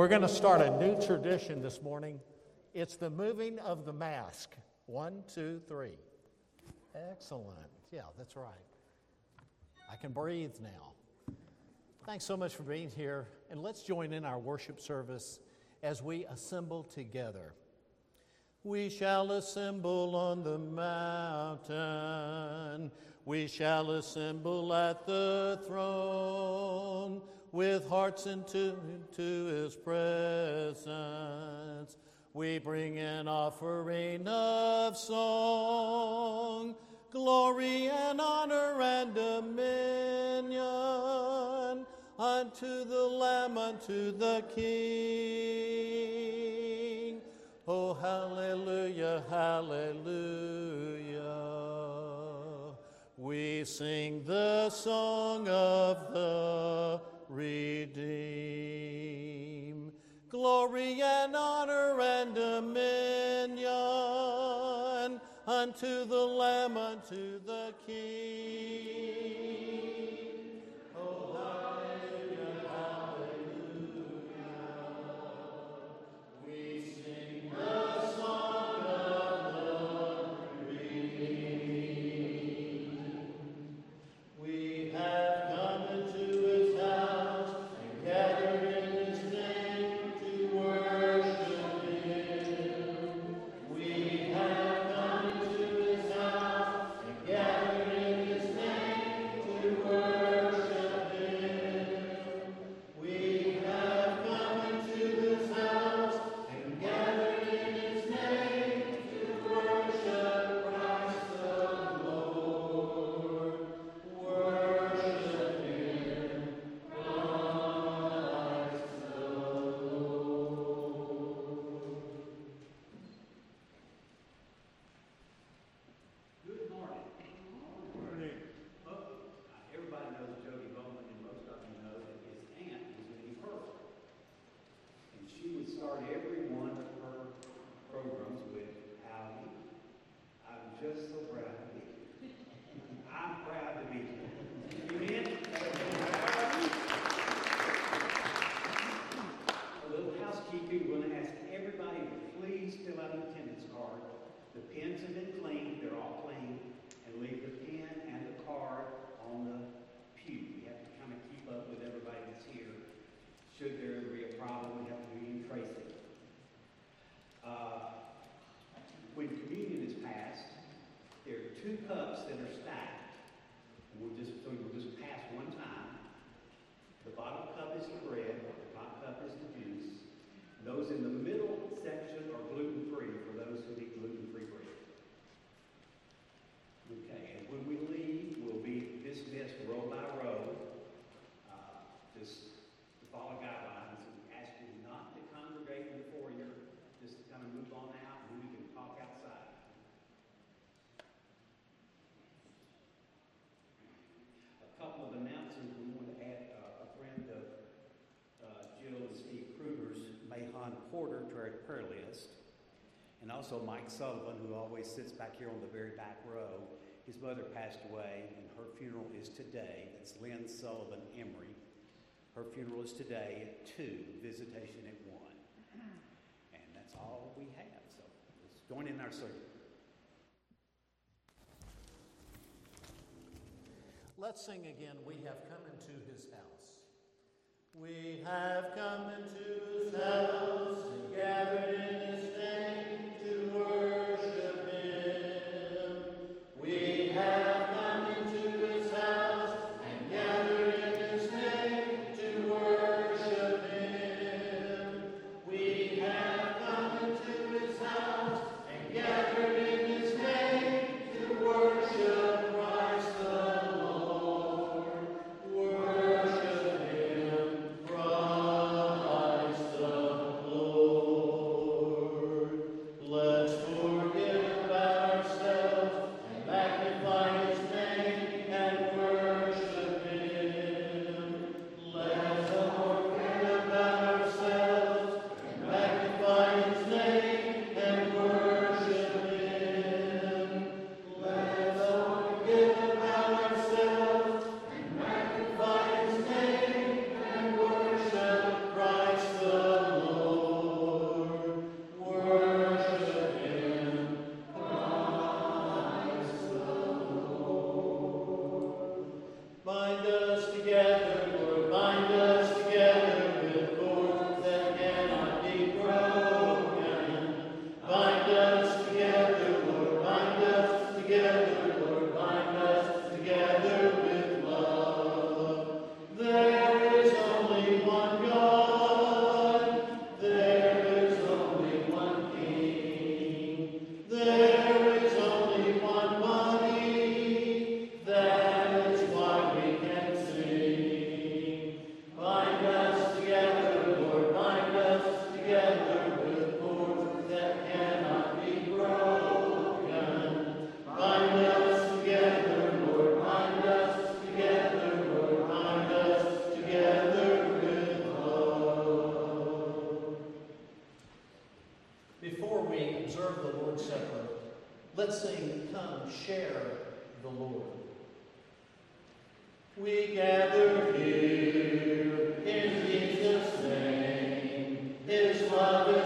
We're going to start a new tradition this morning. It's the moving of the mask. One, two, three. Excellent. Yeah, that's right. I can breathe now. Thanks so much for being here. And let's join in our worship service as we assemble together. We shall assemble on the mountain. We shall assemble at the throne with hearts into, into his presence. We bring an offering of song, glory and honor and dominion unto the Lamb, unto the King. Oh, hallelujah, hallelujah. We sing the song of the redeem. Glory and honor and dominion unto the Lamb, unto the King. cups that are Porter to our prayer list, and also Mike Sullivan, who always sits back here on the very back row. His mother passed away, and her funeral is today. That's Lynn Sullivan Emery. Her funeral is today at 2, visitation at 1. And that's all we have. So let's join in our service. Let's sing again. We have come into his house. We have come into his house and gathered in gather here in Jesus' name. His love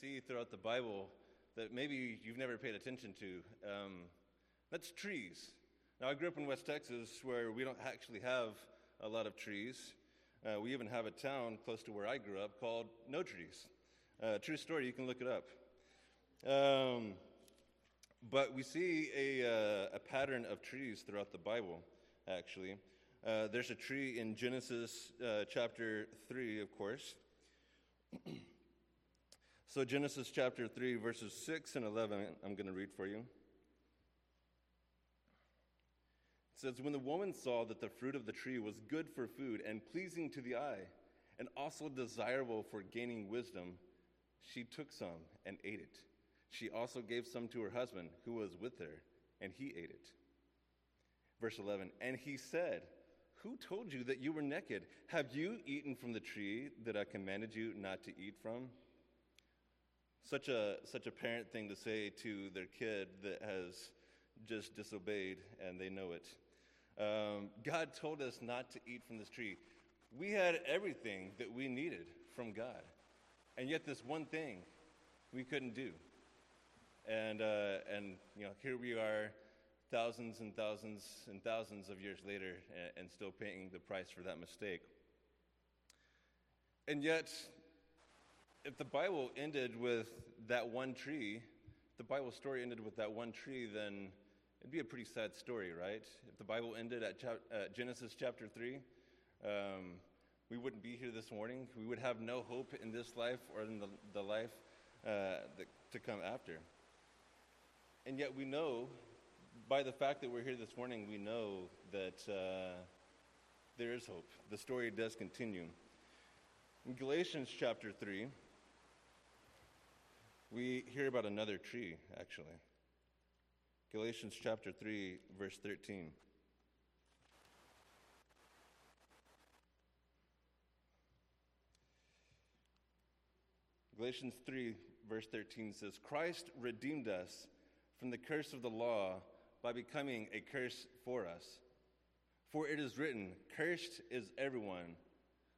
see throughout the Bible that maybe you've never paid attention to. Um, that's trees. Now, I grew up in West Texas where we don't actually have a lot of trees. Uh, we even have a town close to where I grew up called Notrees. Uh, true story, you can look it up. Um, but we see a, uh, a pattern of trees throughout the Bible, actually. Uh, there's a tree in Genesis uh, chapter 3, of course. so, Genesis chapter 3, verses 6 and 11, I'm going to read for you. It says, When the woman saw that the fruit of the tree was good for food and pleasing to the eye, and also desirable for gaining wisdom, she took some and ate it. She also gave some to her husband, who was with her, and he ate it. Verse 11 And he said, Who told you that you were naked? Have you eaten from the tree that I commanded you not to eat from? Such a, such a parent thing to say to their kid that has just disobeyed and they know it. Um, God told us not to eat from this tree. We had everything that we needed from God. And yet, this one thing we couldn't do. And, uh, and you know, here we are, thousands and thousands and thousands of years later, and, and still paying the price for that mistake. And yet, if the Bible ended with that one tree, the Bible story ended with that one tree, then it'd be a pretty sad story, right? If the Bible ended at chap- uh, Genesis chapter 3, um, we wouldn't be here this morning. We would have no hope in this life or in the, the life uh, that, to come after. And yet we know, by the fact that we're here this morning, we know that uh, there is hope. The story does continue. In Galatians chapter 3, we hear about another tree, actually. Galatians chapter 3, verse 13. Galatians 3, verse 13 says, Christ redeemed us from the curse of the law by becoming a curse for us. For it is written, Cursed is everyone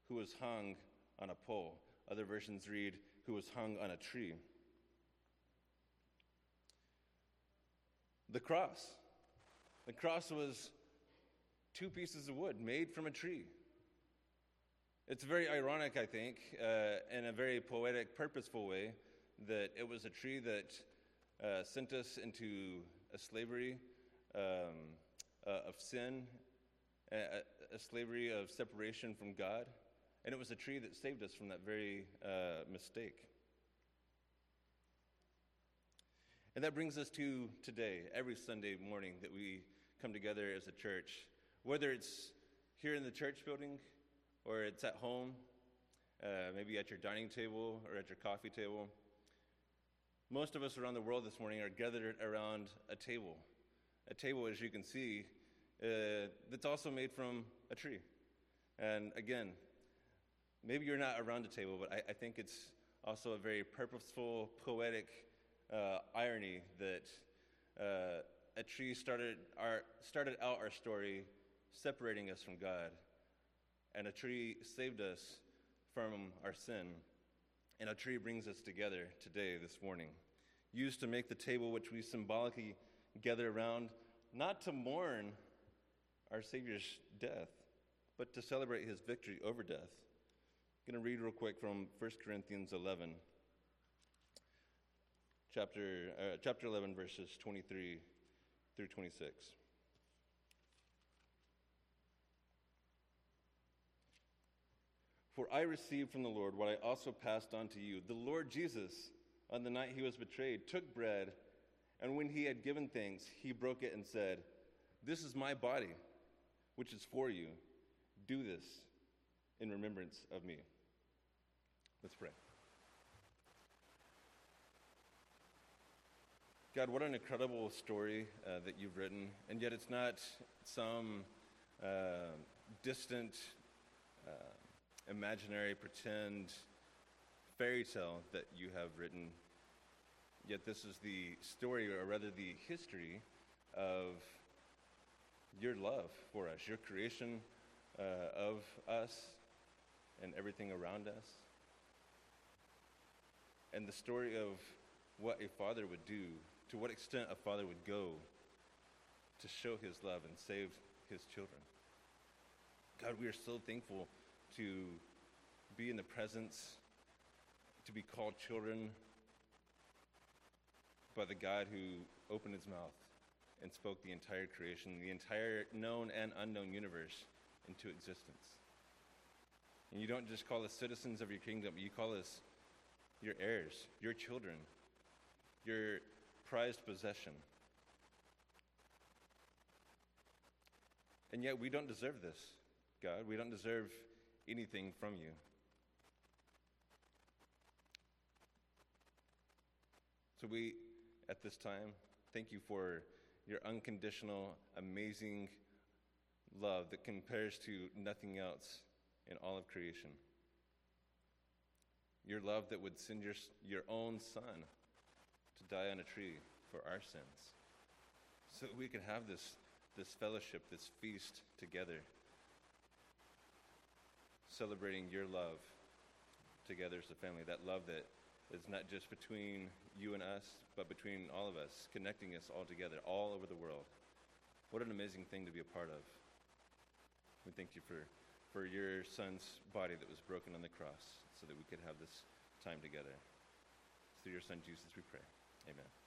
who is hung on a pole. Other versions read, Who was hung on a tree. The cross. The cross was two pieces of wood made from a tree. It's very ironic, I think, uh, in a very poetic, purposeful way, that it was a tree that uh, sent us into a slavery um, uh, of sin, a, a, slavery of separation from God, and it was a tree that saved us from that very uh, mistake. And that brings us to today, every Sunday morning that we come together as a church, whether it's here in the church building or it's at home, uh, maybe at your dining table or at your coffee table. Most of us around the world this morning are gathered around a table. A table, as you can see, uh, that's also made from a tree. And again, maybe you're not around a table, but I, I think it's also a very purposeful, poetic uh, irony that uh, a tree started, our, started out our story separating us from God and a tree saved us from our sin. And a tree brings us together today, this morning, used to make the table which we symbolically gather around, not to mourn our Savior's death, but to celebrate his victory over death. I'm going to read real quick from 1 Corinthians 11, chapter, uh, chapter 11, verses 23 through 26. For I received from the Lord what I also passed on to you. The Lord Jesus, on the night he was betrayed, took bread, and when he had given thanks, he broke it and said, This is my body, which is for you. Do this in remembrance of me. Let's pray. God, what an incredible story uh, that you've written, and yet it's not some uh, distant. Uh, imaginary, pretend fairy tale that you have written. Yet this is the story, or rather the history, of your love for us, your creation uh, of us and everything around us. And the story of what a father would do, to what extent a father would go to show his love and save his children. God, we are so thankful to be in the presence, to be called children by the God who opened his mouth and spoke the entire creation, the entire known and unknown universe into existence. And you don't just call us citizens of your kingdom, you call us your heirs, your children, your prized possession. And yet we don't deserve this, God. We don't deserve anything from you. So we, at this time, thank you for your unconditional, amazing love that compares to nothing else in all of creation. Your love that would send your, your own son to die on a tree for our sins. So that we can have this, this fellowship, this feast together celebrating your love together as a family, that love that is not just between you and us, but between all of us, connecting us all together, all over the world. What an amazing thing to be a part of. We thank you for, for your son's body that was broken on the cross so that we could have this time together. Through your son Jesus, we pray. Amen.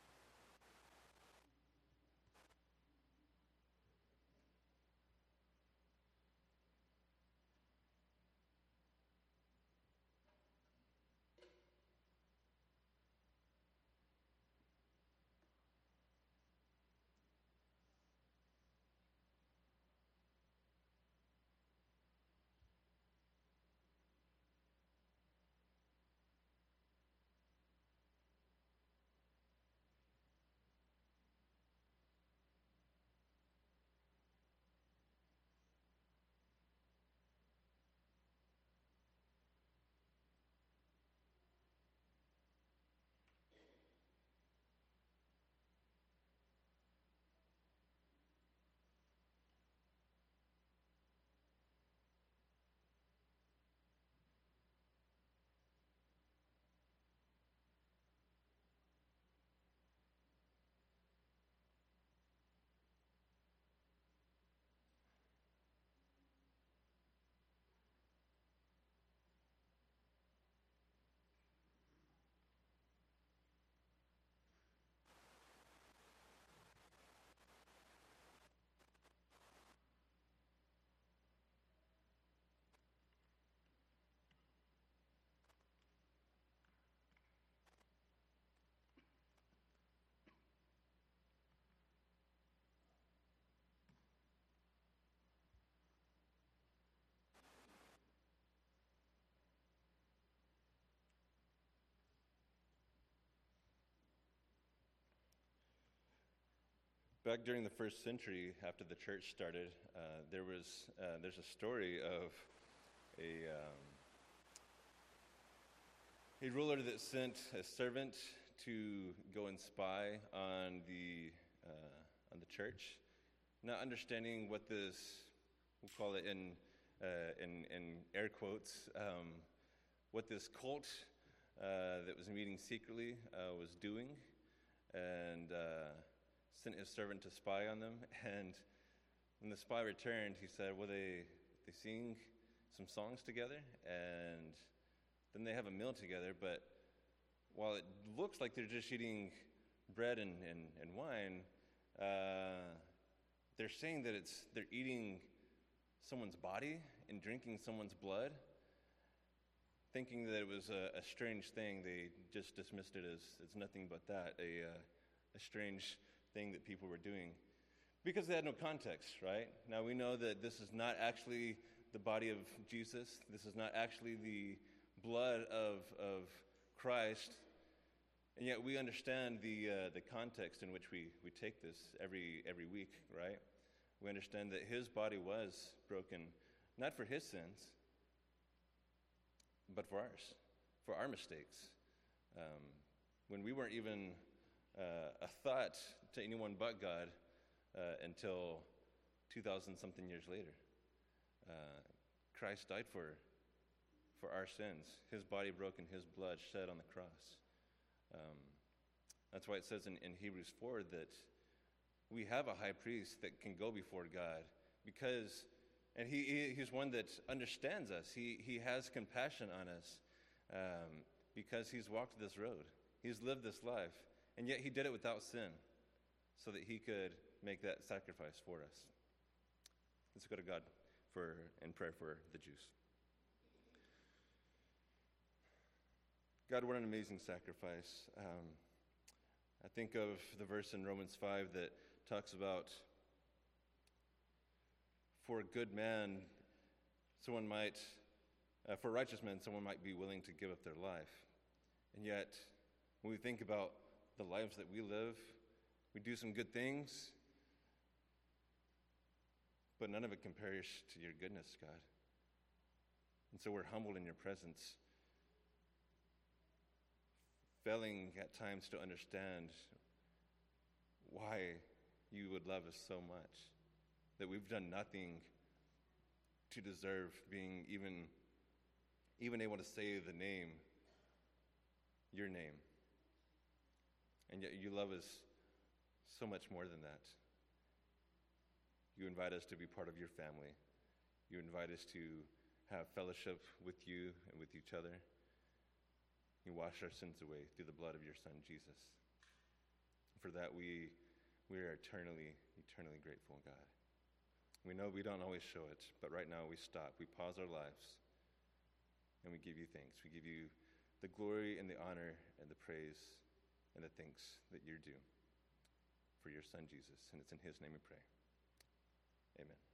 Back during the first century, after the church started, uh, there was uh, there's a story of a um, a ruler that sent a servant to go and spy on the uh, on the church, not understanding what this we'll call it in uh, in, in air quotes um, what this cult uh, that was meeting secretly uh, was doing, and sent his servant to spy on them. And when the spy returned, he said, Well, they, they sing some songs together, and then they have a meal together. But while it looks like they're just eating bread and, and, and wine, uh, they're saying that it's, they're eating someone's body and drinking someone's blood. Thinking that it was a, a strange thing, they just dismissed it as it's nothing but that a, uh, a strange thing that people were doing because they had no context, right? Now we know that this is not actually the body of Jesus, this is not actually the blood of, of Christ. And yet we understand the, uh, the context in which we, we take this every, every week, right? We understand that his body was broken, not for his sins, but for ours, for our mistakes. Um, when we weren't even uh, a thought to anyone but God uh, until 2,000 something years later. Uh, Christ died for, for our sins, his body broken, his blood shed on the cross. Um, that's why it says in, in Hebrews 4 that we have a high priest that can go before God because, and he, he he's one that understands us. He, he has compassion on us um, because he's walked this road, he's lived this life, and yet he did it without sin so that he could make that sacrifice for us. Let's go to God for in prayer for the Jews. God, what an amazing sacrifice. Um, I think of the verse in Romans 5 that talks about for a good man, someone might, uh, for righteous men, someone might be willing to give up their life. And yet, when we think about the lives that we live, we do some good things, but none of it compares to your goodness, God. And so we're humbled in your presence, failing at times to understand why you would love us so much, that we've done nothing to deserve being even, even able to say the name, your name. And yet you love us so much more than that. You invite us to be part of your family. You invite us to have fellowship with you and with each other. You wash our sins away through the blood of your Son, Jesus. For that, we, we are eternally, eternally grateful, God. We know we don't always show it, but right now we stop. We pause our lives and we give you thanks. We give you the glory and the honor and the praise and the thanks that you're due for your son Jesus. And it's in his name we pray. Amen.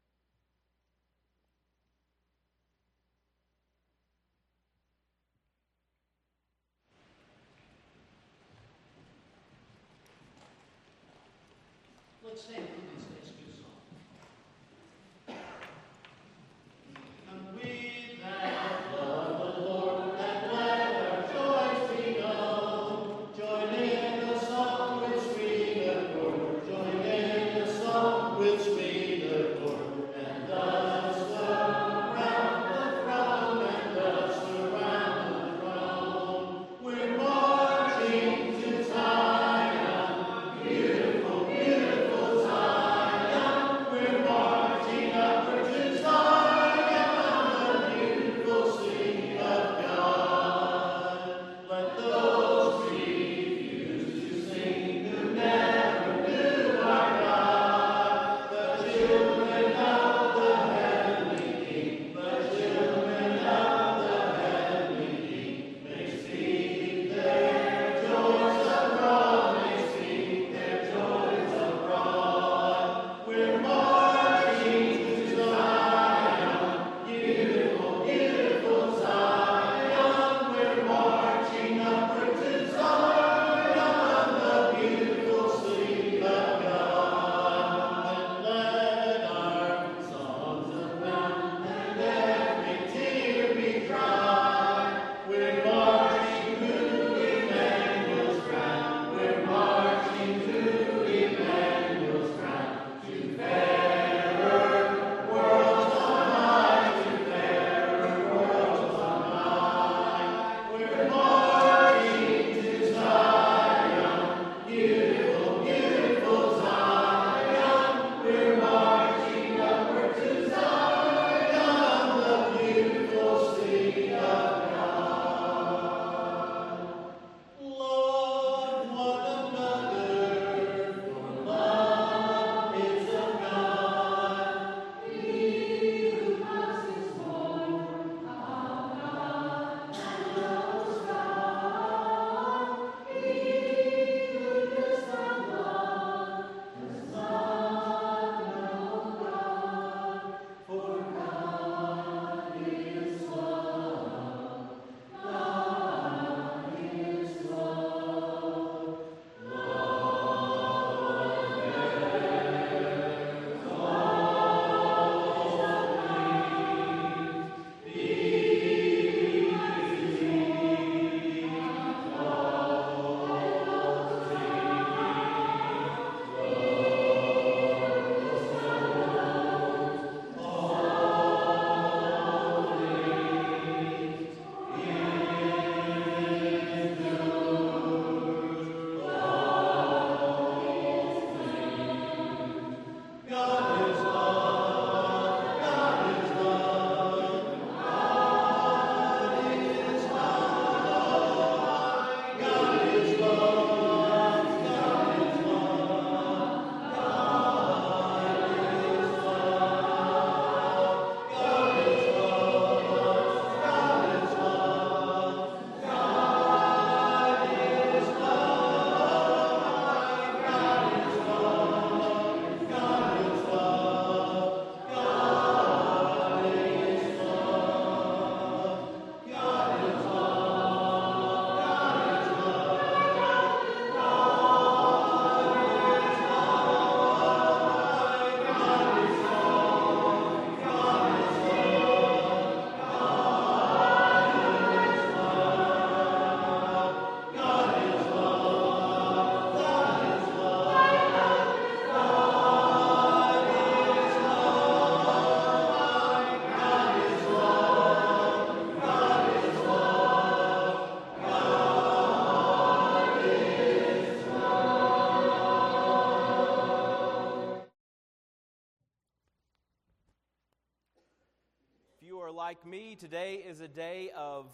Me, today is a day of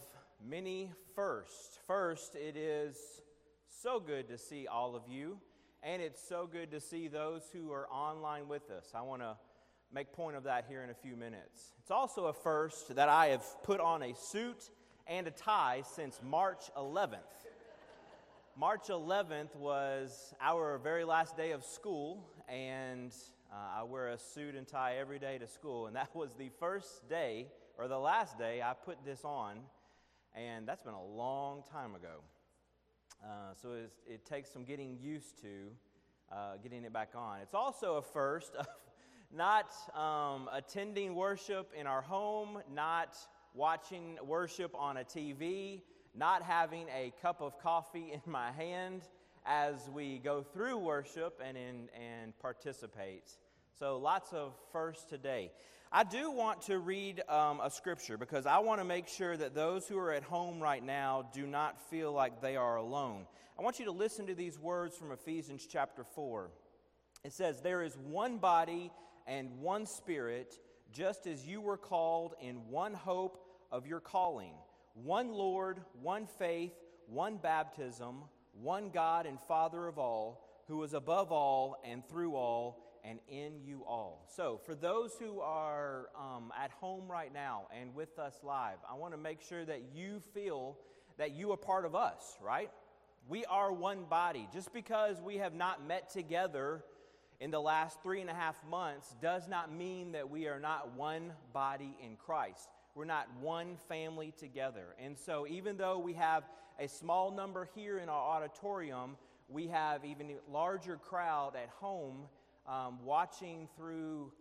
many firsts. First, it is so good to see all of you, and it's so good to see those who are online with us. I want to make point of that here in a few minutes. It's also a first that I have put on a suit and a tie since March 11th. March 11th was our very last day of school, and uh, I wear a suit and tie every day to school. And that was the first day, or the last day, I put this on, and that's been a long time ago. Uh, so it takes some getting used to uh, getting it back on. It's also a first of not um, attending worship in our home, not watching worship on a TV, not having a cup of coffee in my hand as we go through worship and, in, and participate. So, lots of firsts today. I do want to read um, a scripture because I want to make sure that those who are at home right now do not feel like they are alone. I want you to listen to these words from Ephesians chapter 4. It says, There is one body and one spirit, just as you were called in one hope of your calling, one Lord, one faith, one baptism, one God and Father of all, who is above all and through all and in you all. So, for those who are um, at home right now and with us live, I want to make sure that you feel that you are part of us, right? We are one body. Just because we have not met together in the last three and a half months does not mean that we are not one body in Christ. We're not one family together. And so, even though we have a small number here in our auditorium, we have even a larger crowd at home um, watching through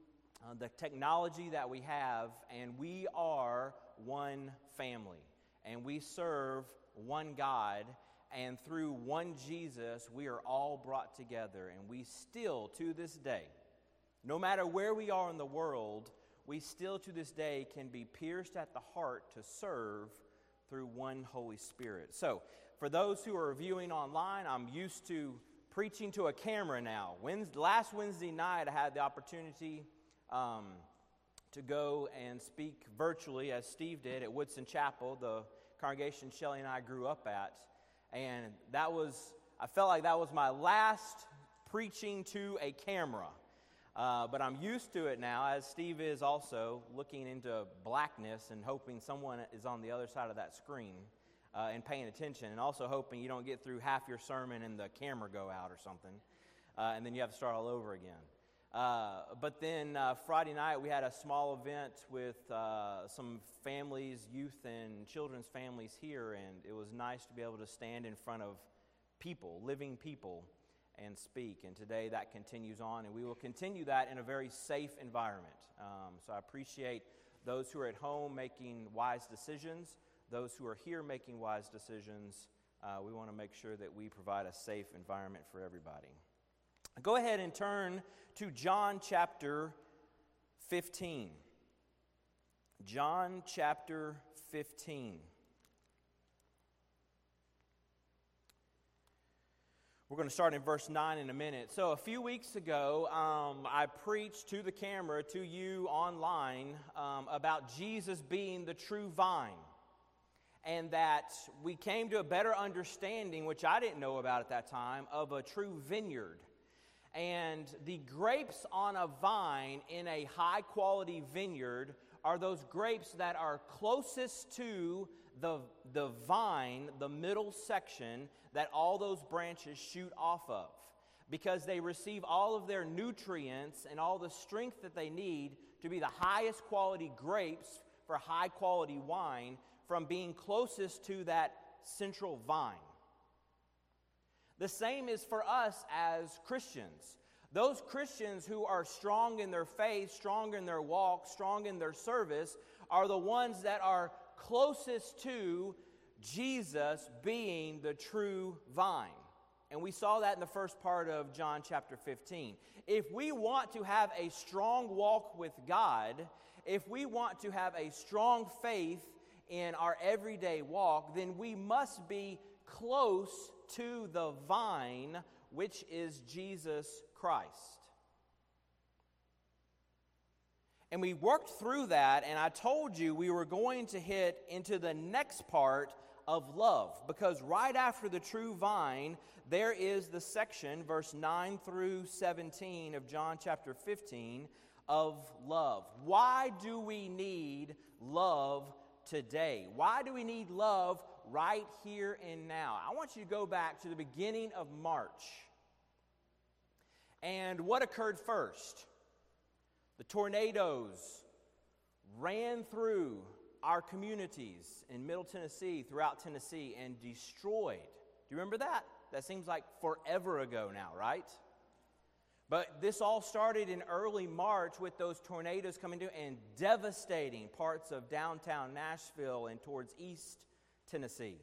uh, the technology that we have, and we are one family, and we serve one God, and through one Jesus, we are all brought together, and we still, to this day, no matter where we are in the world, we still to this day can be pierced at the heart to serve through one Holy Spirit. So, for those who are viewing online, I'm used to preaching to a camera now. Wednesday, last Wednesday night, I had the opportunity um, to go and speak virtually, as Steve did, at Woodson Chapel, the congregation Shelly and I grew up at. And that was, I felt like that was my last preaching to a camera. Uh, but I'm used to it now, as Steve is also looking into blackness and hoping someone is on the other side of that screen uh, and paying attention, and also hoping you don't get through half your sermon and the camera go out or something, uh, and then you have to start all over again. Uh, but then uh, Friday night, we had a small event with uh, some families, youth, and children's families here, and it was nice to be able to stand in front of people, living people, and speak. And today that continues on, and we will continue that in a very safe environment. Um, so I appreciate those who are at home making wise decisions those who are here making wise decisions, uh, we want to make sure that we provide a safe environment for everybody. Go ahead and turn to John chapter 15. John chapter 15. We're going to start in verse 9 in a minute. So, a few weeks ago, um, I preached to the camera, to you online, um, about Jesus being the true vine and that we came to a better understanding, which I didn't know about at that time, of a true vineyard. And the grapes on a vine in a high quality vineyard are those grapes that are closest to the, the vine, the middle section that all those branches shoot off of. Because they receive all of their nutrients and all the strength that they need to be the highest quality grapes for high quality wine from being closest to that central vine. The same is for us as Christians. Those Christians who are strong in their faith, strong in their walk, strong in their service, are the ones that are closest to Jesus being the true vine. And we saw that in the first part of John chapter 15. If we want to have a strong walk with God, if we want to have a strong faith in our everyday walk, then we must be close to the vine, which is Jesus Christ. And we worked through that, and I told you we were going to hit into the next part of love because right after the true vine, there is the section, verse 9 through 17 of John chapter 15, of love. Why do we need love today? Why do we need love right here and now? I want you to go back to the beginning of March. And what occurred first? The tornadoes ran through our communities in Middle Tennessee, throughout Tennessee, and destroyed. Do you remember that? That seems like forever ago now, right? But this all started in early March with those tornadoes coming through and devastating parts of downtown Nashville and towards East Tennessee.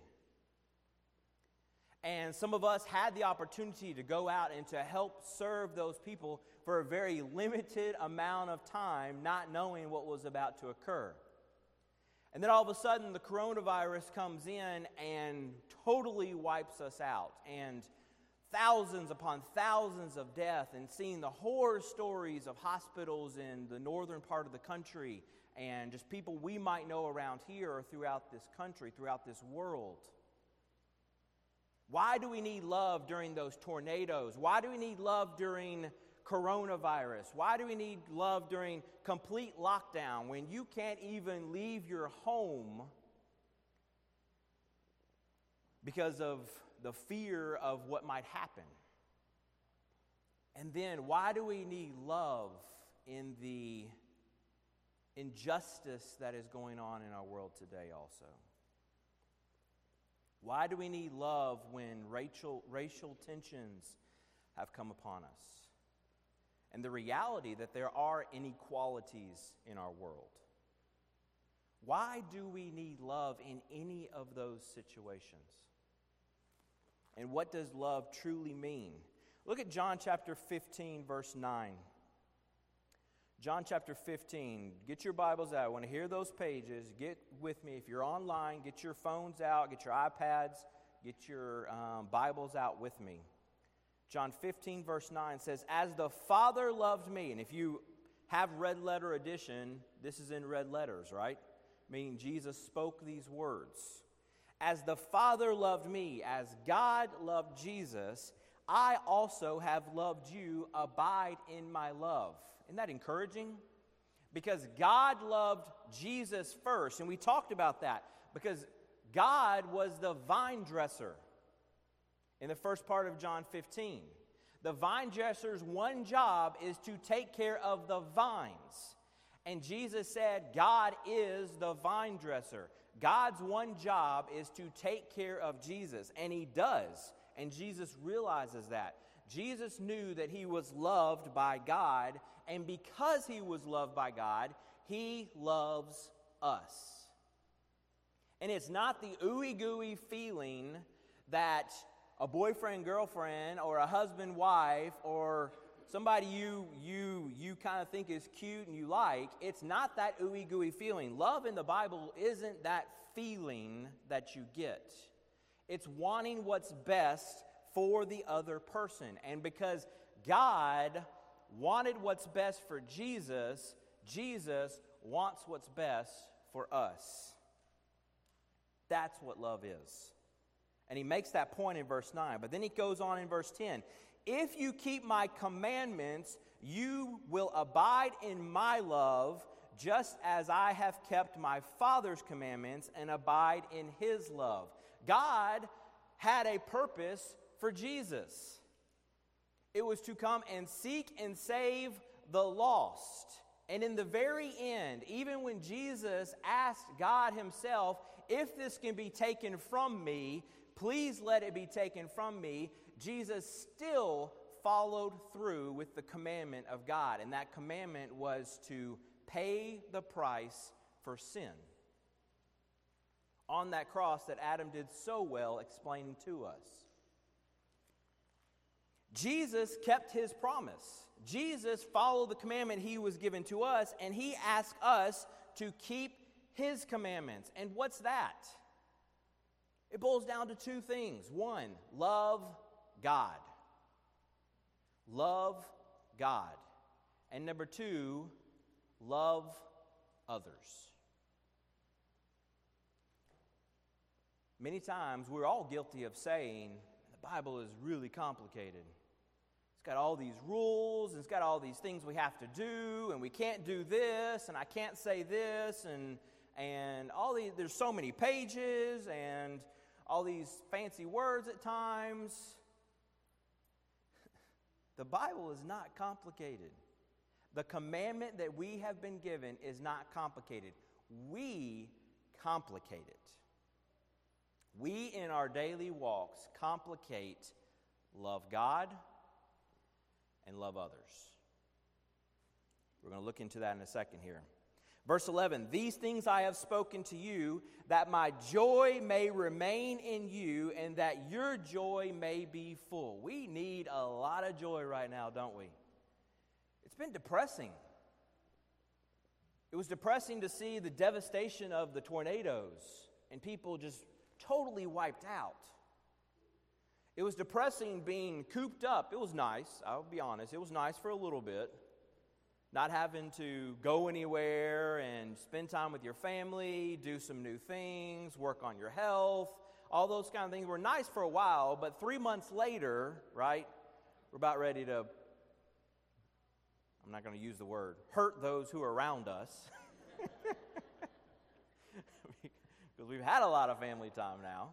And some of us had the opportunity to go out and to help serve those people for a very limited amount of time, not knowing what was about to occur. And then all of a sudden, the coronavirus comes in and totally wipes us out. And thousands upon thousands of death, and seeing the horror stories of hospitals in the northern part of the country, and just people we might know around here or throughout this country, throughout this world. Why do we need love during those tornadoes? Why do we need love during coronavirus? Why do we need love during complete lockdown when you can't even leave your home because of the fear of what might happen? And then, why do we need love in the injustice that is going on in our world today, also? Why do we need love when racial, racial tensions have come upon us? And the reality that there are inequalities in our world. Why do we need love in any of those situations? And what does love truly mean? Look at John chapter 15, verse 9. John chapter 15. Get your Bibles out. I want to hear those pages. Get with me. If you're online, get your phones out, get your iPads, get your um, Bibles out with me. John 15, verse 9 says, As the Father loved me, and if you have red letter edition, this is in red letters, right? Meaning Jesus spoke these words. As the Father loved me, as God loved Jesus, I also have loved you. Abide in my love. Isn't that encouraging? Because God loved Jesus first, and we talked about that because God was the vine dresser in the first part of John 15. The vine dresser's one job is to take care of the vines. And Jesus said, God is the vine dresser. God's one job is to take care of Jesus, and He does. And Jesus realizes that. Jesus knew that He was loved by God, and because he was loved by God, he loves us. And it's not the ooey gooey feeling that a boyfriend, girlfriend, or a husband, wife, or somebody you you you kind of think is cute and you like. It's not that ooey gooey feeling. Love in the Bible isn't that feeling that you get. It's wanting what's best for the other person. And because God wanted what's best for Jesus, Jesus wants what's best for us. That's what love is. And he makes that point in verse 9. But then he goes on in verse 10 If you keep my commandments, you will abide in my love, just as I have kept my Father's commandments and abide in his love. God had a purpose for Jesus. It was to come and seek and save the lost. And in the very end, even when Jesus asked God Himself, if this can be taken from me, please let it be taken from me, Jesus still followed through with the commandment of God. And that commandment was to pay the price for sin on that cross that Adam did so well explaining to us. Jesus kept his promise. Jesus followed the commandment he was given to us, and he asked us to keep his commandments. And what's that? It boils down to two things. One, love God. Love God. And number two, love others. Many times we're all guilty of saying the Bible is really complicated. It's got all these rules, and it's got all these things we have to do, and we can't do this, and I can't say this, and and all these there's so many pages and all these fancy words at times. The Bible is not complicated. The commandment that we have been given is not complicated. We complicate it. We, in our daily walks, complicate love God and love others. We're going to look into that in a second here. Verse 11 These things I have spoken to you, that my joy may remain in you, and that your joy may be full. We need a lot of joy right now, don't we? It's been depressing. It was depressing to see the devastation of the tornadoes and people just totally wiped out. It was depressing being cooped up. It was nice, I'll be honest. It was nice for a little bit. Not having to go anywhere and spend time with your family, do some new things, work on your health, all those kind of things were nice for a while, but three months later, right, we're about ready to, I'm not going to use the word, hurt those who are around us. because we've had a lot of family time now.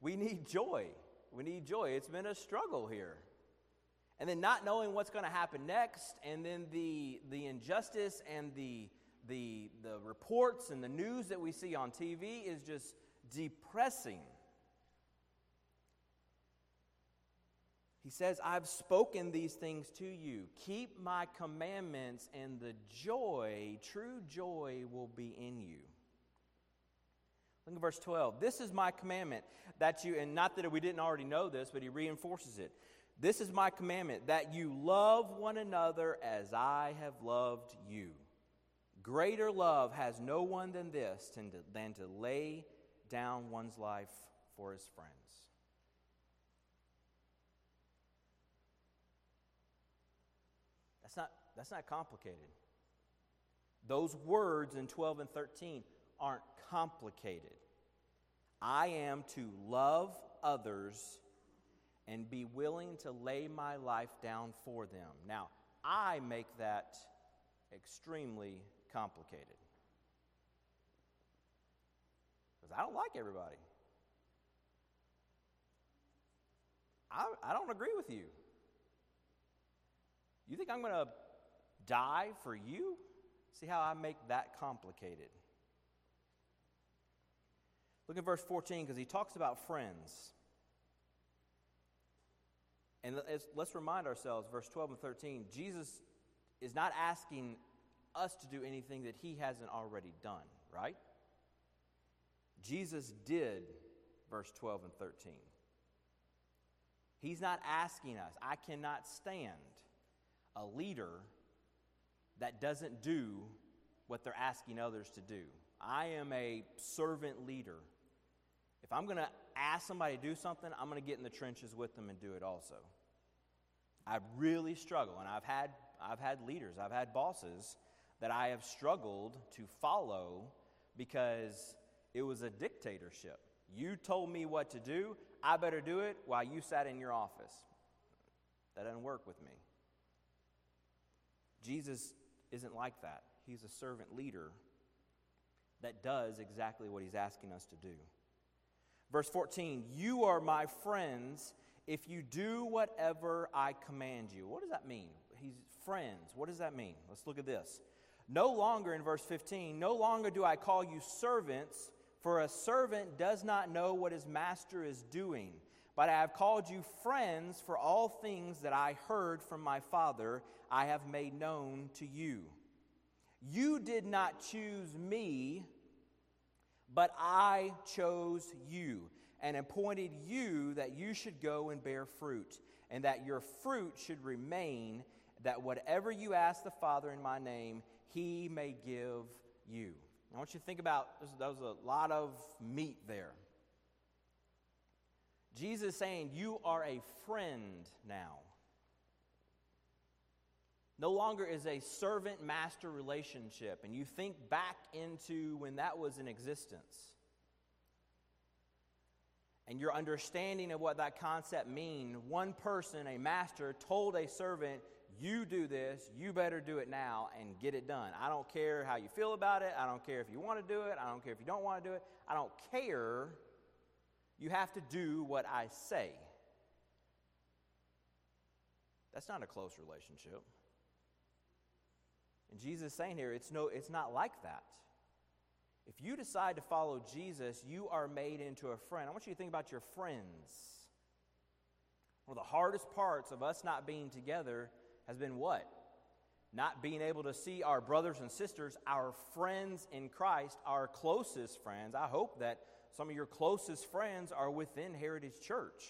We need joy. We need joy. It's been a struggle here. And then not knowing what's going to happen next, and then the, the injustice and the, the, the reports and the news that we see on TV is just depressing. He says, I've spoken these things to you. Keep my commandments, and the joy, true joy, will be in you. Look at verse 12. This is my commandment that you, and not that we didn't already know this, but he reinforces it. This is my commandment that you love one another as I have loved you. Greater love has no one than this than to, than to lay down one's life for his friends. That's not, that's not complicated. Those words in 12 and 13 aren't complicated. I am to love others and be willing to lay my life down for them. Now, I make that extremely complicated. Because I don't like everybody. I, I don't agree with you. You think I'm going to die for you? See how I make that complicated. Look at verse 14 because he talks about friends. And let's remind ourselves, verse 12 and 13, Jesus is not asking us to do anything that he hasn't already done, right? Jesus did verse 12 and 13. He's not asking us. I cannot stand a leader that doesn't do what they're asking others to do. I am a servant leader. If I'm going to ask somebody to do something, I'm going to get in the trenches with them and do it also. I really struggle, and I've had, I've had leaders, I've had bosses that I have struggled to follow because it was a dictatorship. You told me what to do, I better do it while you sat in your office. That doesn't work with me. Jesus isn't like that. He's a servant leader that does exactly what he's asking us to do. Verse 14, you are my friends if you do whatever I command you. What does that mean? He's friends. What does that mean? Let's look at this. No longer, in verse 15, no longer do I call you servants, for a servant does not know what his master is doing. But I have called you friends, for all things that I heard from my Father I have made known to you. You did not choose me, but I chose you and appointed you that you should go and bear fruit, and that your fruit should remain, that whatever you ask the Father in my name, he may give you. I want you to think about there was a lot of meat there. Jesus saying, You are a friend now. no longer is a servant master relationship, and you think back into when that was in existence. And your understanding of what that concept means, one person, a master, told a servant, You do this, you better do it now and get it done. I don't care how you feel about it. I don't care if you want to do it. I don't care if you don't want to do it. I don't care. You have to do what I say. That's not a close relationship. And Jesus is saying here, it's, no, it's not like that. If you decide to follow Jesus, you are made into a friend. I want you to think about your friends. One of the hardest parts of us not being together has been what? Not being able to see our brothers and sisters, our friends in Christ, our closest friends. I hope that some of your closest friends are within Heritage Church.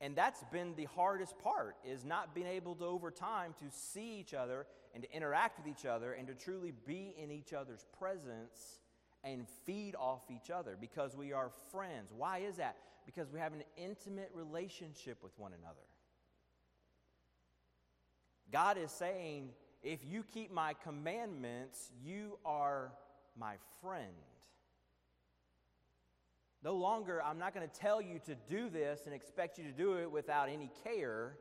And that's been the hardest part is not being able to over time to see each other and to interact with each other and to truly be in each other's presence and feed off each other because we are friends. Why is that? Because we have an intimate relationship with one another. God is saying, if you keep my commandments, you are my friend. No longer, I'm not going to tell you to do this and expect you to do it without any care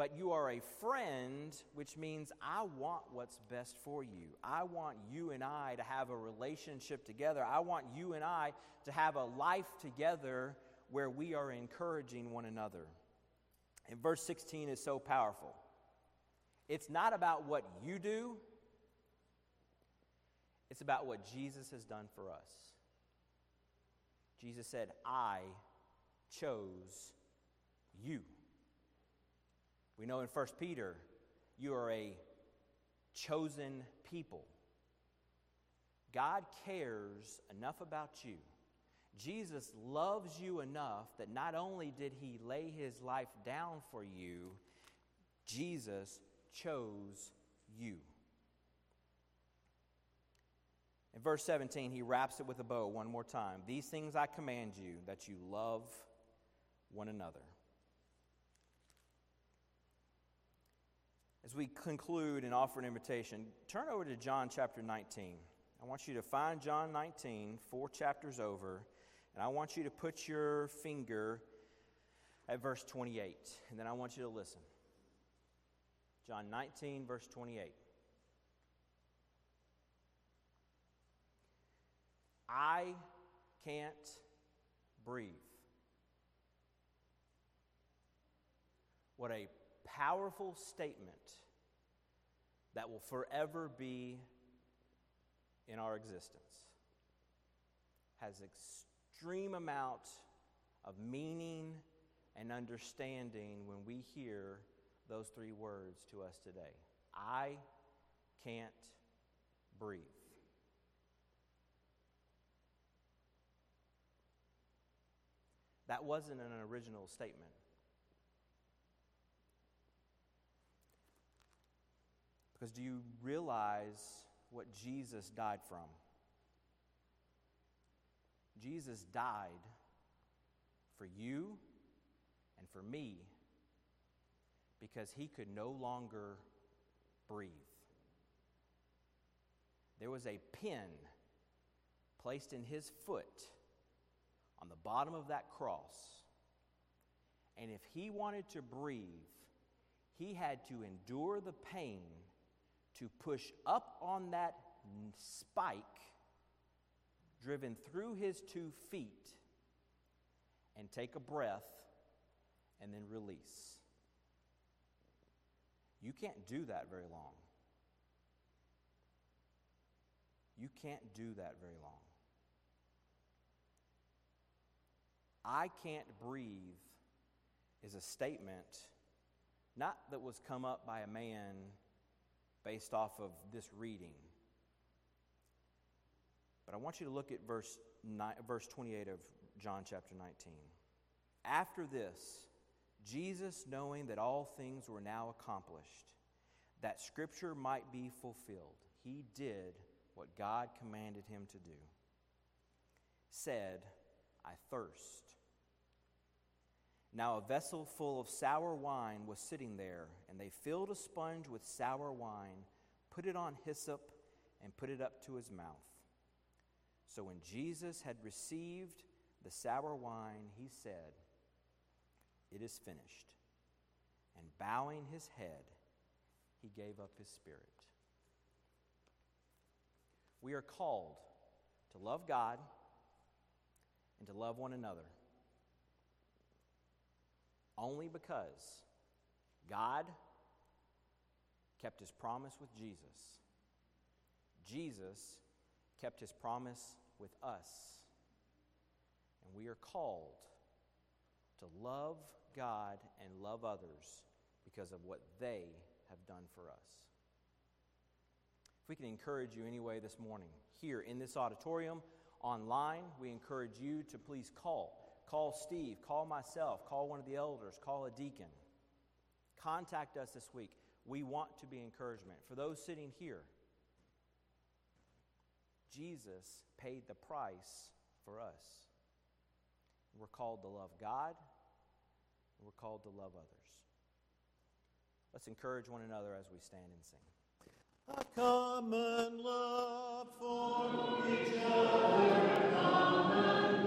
but you are a friend, which means I want what's best for you. I want you and I to have a relationship together. I want you and I to have a life together where we are encouraging one another. And verse 16 is so powerful. It's not about what you do, it's about what Jesus has done for us. Jesus said, I chose you. We know in 1 Peter, you are a chosen people. God cares enough about you. Jesus loves you enough that not only did he lay his life down for you, Jesus chose you. In verse 17, he wraps it with a bow one more time. These things I command you that you love one another. As we conclude and offer an invitation, turn over to John chapter 19. I want you to find John 19, four chapters over, and I want you to put your finger at verse 28, and then I want you to listen. John 19, verse 28. I can't breathe. What a powerful statement that will forever be in our existence. Has extreme amount of meaning and understanding when we hear those three words to us today. I can't breathe. That wasn't an original statement. Because do you realize what Jesus died from? Jesus died for you and for me because he could no longer breathe. There was a pin placed in his foot on the bottom of that cross. And if he wanted to breathe, he had to endure the pain to push up on that spike driven through his two feet and take a breath and then release. You can't do that very long. You can't do that very long. I can't breathe is a statement not that was come up by a man based off of this reading. But I want you to look at verse, verse 28 of John chapter 19. After this, Jesus, knowing that all things were now accomplished, that scripture might be fulfilled, he did what God commanded him to do. Said, I thirst. Now a vessel full of sour wine was sitting there, and they filled a sponge with sour wine, put it on hyssop, and put it up to his mouth. So when Jesus had received the sour wine, he said, It is finished. And bowing his head, he gave up his spirit. We are called to love God and to love one another only because God kept his promise with Jesus. Jesus kept his promise with us. And we are called to love God and love others because of what they have done for us. If we can encourage you anyway this morning, here in this auditorium, online, we encourage you to please call Call Steve, call myself, call one of the elders, call a deacon. Contact us this week. We want to be encouragement. For those sitting here, Jesus paid the price for us. We're called to love God, we're called to love others. Let's encourage one another as we stand and sing. A common love for each other, common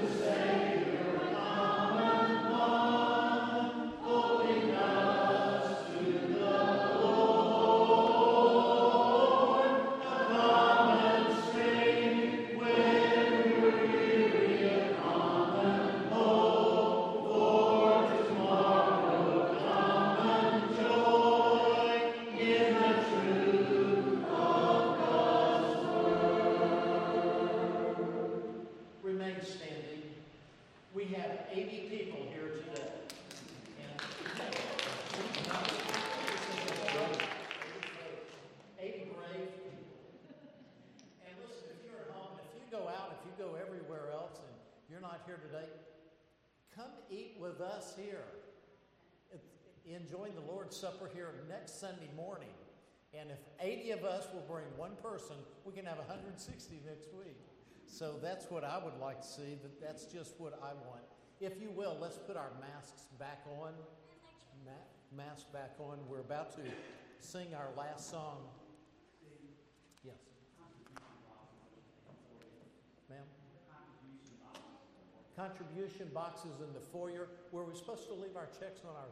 Supper here next Sunday morning. And if 80 of us will bring one person, we can have 160 next week. So that's what I would like to see. That that's just what I want. If you will, let's put our masks back on. Ma- mask back on. We're about to sing our last song. Yes. Ma'am? Contribution boxes in the foyer. Were we supposed to leave our checks on our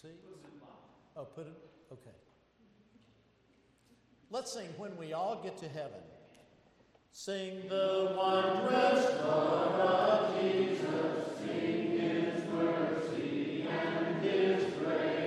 seats? Oh, put it, okay. Let's sing When We All Get to Heaven. Sing the wondrous love of Jesus, sing his mercy and his grace.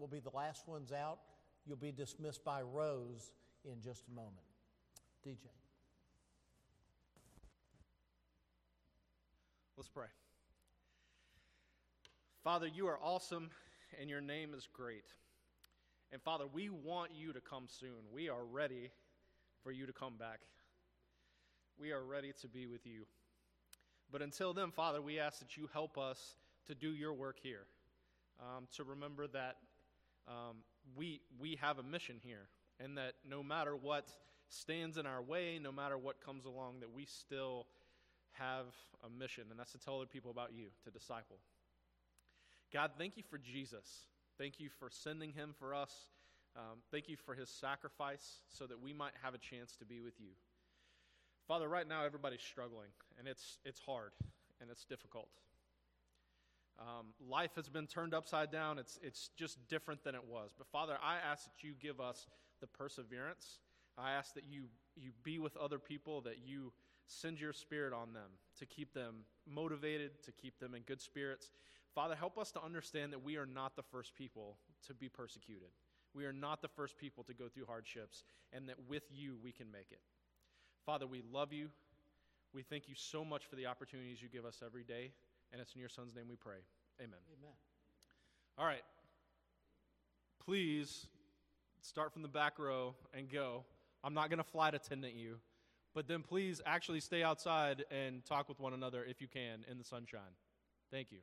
Will be the last ones out. You'll be dismissed by rows in just a moment. DJ. Let's pray. Father, you are awesome and your name is great. And Father, we want you to come soon. We are ready for you to come back. We are ready to be with you. But until then, Father, we ask that you help us to do your work here, um, to remember that um, we, we have a mission here, and that no matter what stands in our way, no matter what comes along, that we still have a mission, and that's to tell other people about you, to disciple. God, thank you for Jesus. Thank you for sending him for us. Um, thank you for his sacrifice so that we might have a chance to be with you. Father, right now everybody's struggling, and it's, it's hard and it's difficult. Um, life has been turned upside down. It's, it's just different than it was. But Father, I ask that you give us the perseverance. I ask that you, you be with other people, that you send your spirit on them to keep them motivated, to keep them in good spirits. Father, help us to understand that we are not the first people to be persecuted. We are not the first people to go through hardships, and that with you we can make it. Father, we love you. We thank you so much for the opportunities you give us every day, and it's in your Son's name we pray. Amen. Amen. All right. Please start from the back row and go. I'm not going to flight attendant you, but then please actually stay outside and talk with one another if you can in the sunshine. Thank you.